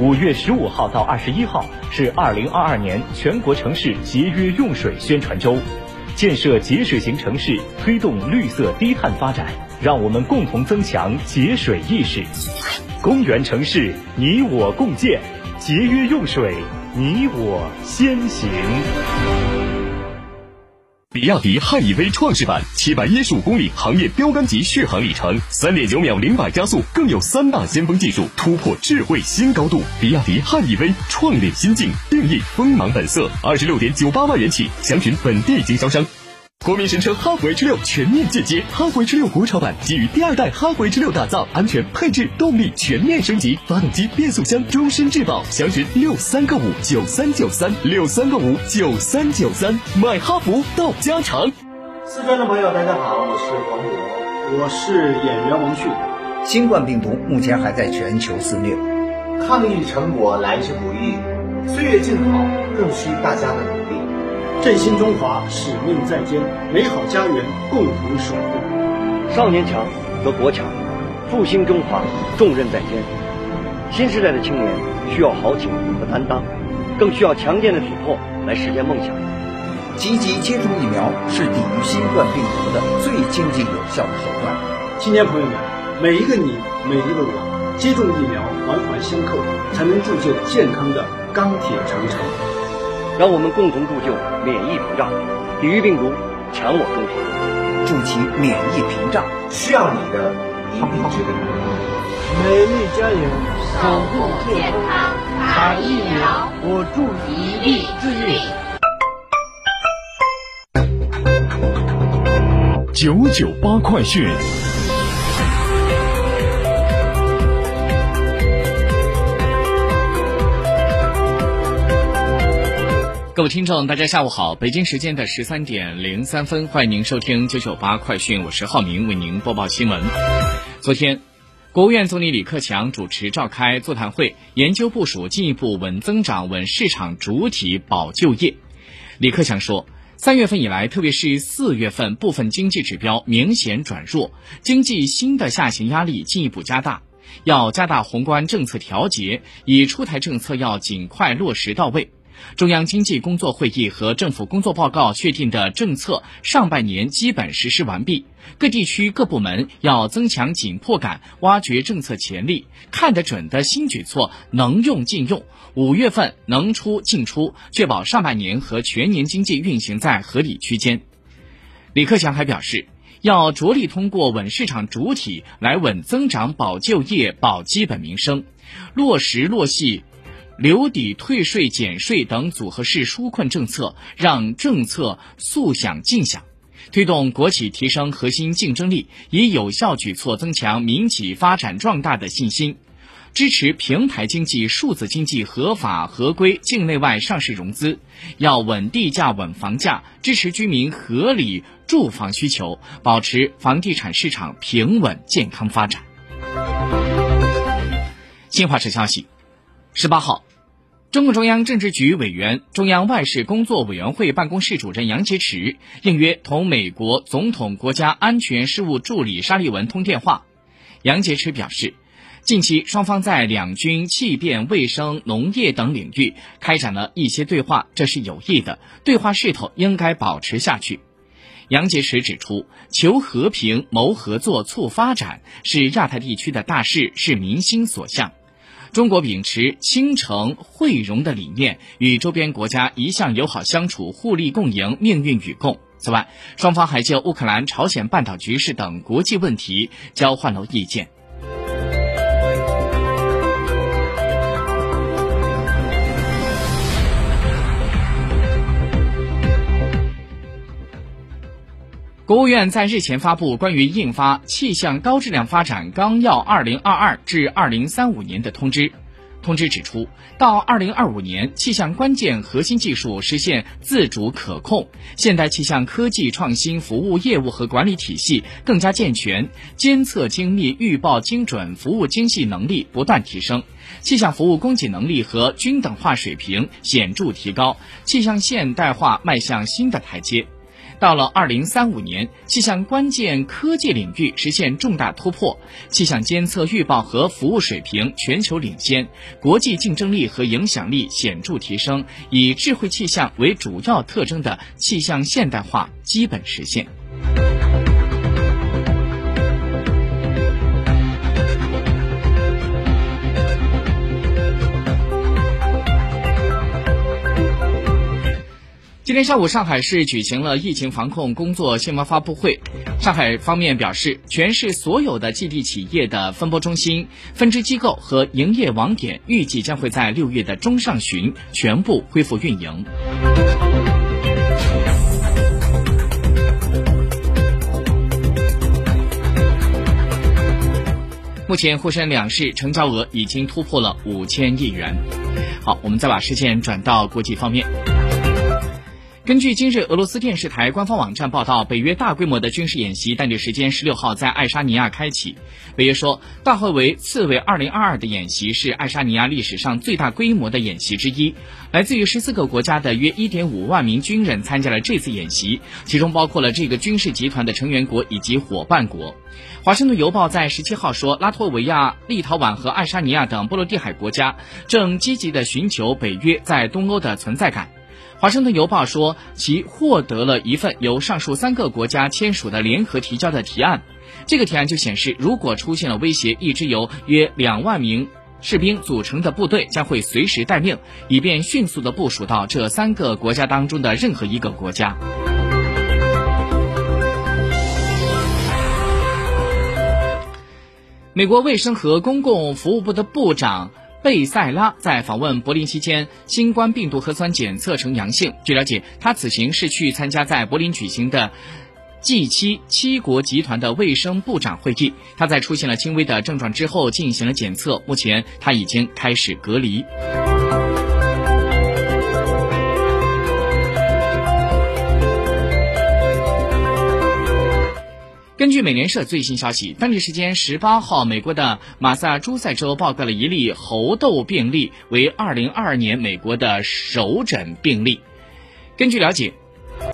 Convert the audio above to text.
五月十五号到二十一号是二零二二年全国城市节约用水宣传周，建设节水型城市，推动绿色低碳发展，让我们共同增强节水意识。公园城市，你我共建，节约用水，你我先行。比亚迪汉 EV 创世版，七百一十五公里行业标杆级续航里程，三点九秒零百加速，更有三大先锋技术，突破智慧新高度。比亚迪汉 EV 创领新境，定义锋芒本色，二十六点九八万元起，详询本地经销商。国民神车哈弗 H 六全面进阶，哈弗 H 六国潮版基于第二代哈弗 H 六打造，安全配置动力全面升级，发动机变速箱终身质保，详询六三个五九三九三六三个五九三九三，买哈弗到家常。四川的朋友，大家好，我是黄渤，我是演员王迅。新冠病毒目前还在全球肆虐，抗疫成果来之不易，岁月静好更需大家的努力。振兴中华，使命在肩，美好家园共同守护。少年强则国强，复兴中华重任在肩。新时代的青年需要豪情和担当，更需要强健的体魄来实现梦想。积极接种疫苗是抵御新冠病毒的最经济有效的手段。青年朋友们，每一个你，每一个我，接种疫苗环环相扣，才能铸就健康的钢铁长城。让我们共同铸就免疫屏障，抵御病毒，强我中华，筑起免疫屏障，需要你的一臂之力。美丽家园，守护健康，打疫苗，我助一臂之力。九九八快讯。各位听众，大家下午好！北京时间的十三点零三分，欢迎您收听九九八快讯，我是浩明，为您播报新闻。昨天，国务院总理李克强主持召开座谈会，研究部署进一步稳增长、稳市场主体、保就业。李克强说，三月份以来，特别是四月份，部分经济指标明显转弱，经济新的下行压力进一步加大，要加大宏观政策调节，已出台政策要尽快落实到位。中央经济工作会议和政府工作报告确定的政策，上半年基本实施完毕。各地区各部门要增强紧迫感，挖掘政策潜力，看得准的新举措能用尽用。五月份能出尽出，确保上半年和全年经济运行在合理区间。李克强还表示，要着力通过稳市场主体来稳增长、保就业、保基本民生，落实落细。留抵退税减税等组合式纾困政策，让政策速享尽享，推动国企提升核心竞争力，以有效举措增强民企发展壮大的信心。支持平台经济、数字经济合法合规境内外上市融资，要稳地价、稳房价，支持居民合理住房需求，保持房地产市场平稳健康发展。新华社消息，十八号。中共中央政治局委员、中央外事工作委员会办公室主任杨洁篪应约同美国总统国家安全事务助理沙利文通电话。杨洁篪表示，近期双方在两军、气变、卫生、农业等领域开展了一些对话，这是有益的，对话势头应该保持下去。杨洁篪指出，求和平、谋合作、促发展是亚太地区的大事，是民心所向。中国秉持倾城惠容的理念，与周边国家一向友好相处，互利共赢，命运与共。此外，双方还就乌克兰、朝鲜半岛局势等国际问题交换了意见。国务院在日前发布关于印发《气象高质量发展纲要（二零二二至二零三五年）》的通知。通知指出，到二零二五年，气象关键核心技术实现自主可控，现代气象科技创新服务业务和管理体系更加健全，监测精密、预报精准、服务精细能力不断提升，气象服务供给能力和均等化水平显著提高，气象现代化迈向新的台阶。到了二零三五年，气象关键科技领域实现重大突破，气象监测预报和服务水平全球领先，国际竞争力和影响力显著提升，以智慧气象为主要特征的气象现代化基本实现。今天下午，上海市举行了疫情防控工作新闻发布会。上海方面表示，全市所有的基地企业的分拨中心、分支机构和营业网点，预计将会在六月的中上旬全部恢复运营。目前，沪深两市成交额已经突破了五千亿元。好，我们再把视线转到国际方面。根据今日俄罗斯电视台官方网站报道，北约大规模的军事演习当地时间十六号在爱沙尼亚开启。北约说，大会为“次为二零二二”的演习是爱沙尼亚历史上最大规模的演习之一。来自于十四个国家的约一点五万名军人参加了这次演习，其中包括了这个军事集团的成员国以及伙伴国。华盛顿邮报在十七号说，拉脱维亚、立陶宛和爱沙尼亚等波罗的海国家正积极地寻求北约在东欧的存在感。华盛顿邮报说，其获得了一份由上述三个国家签署的联合提交的提案。这个提案就显示，如果出现了威胁，一支由约两万名士兵组成的部队将会随时待命，以便迅速的部署到这三个国家当中的任何一个国家。美国卫生和公共服务部的部长。贝塞拉在访问柏林期间，新冠病毒核酸检测呈阳性。据了解，他此行是去参加在柏林举行的 G7 七国集团的卫生部长会议。他在出现了轻微的症状之后进行了检测，目前他已经开始隔离。根据美联社最新消息，当地时间十八号，美国的马萨诸塞州报告了一例猴痘病例，为二零二二年美国的首诊病例。根据了解，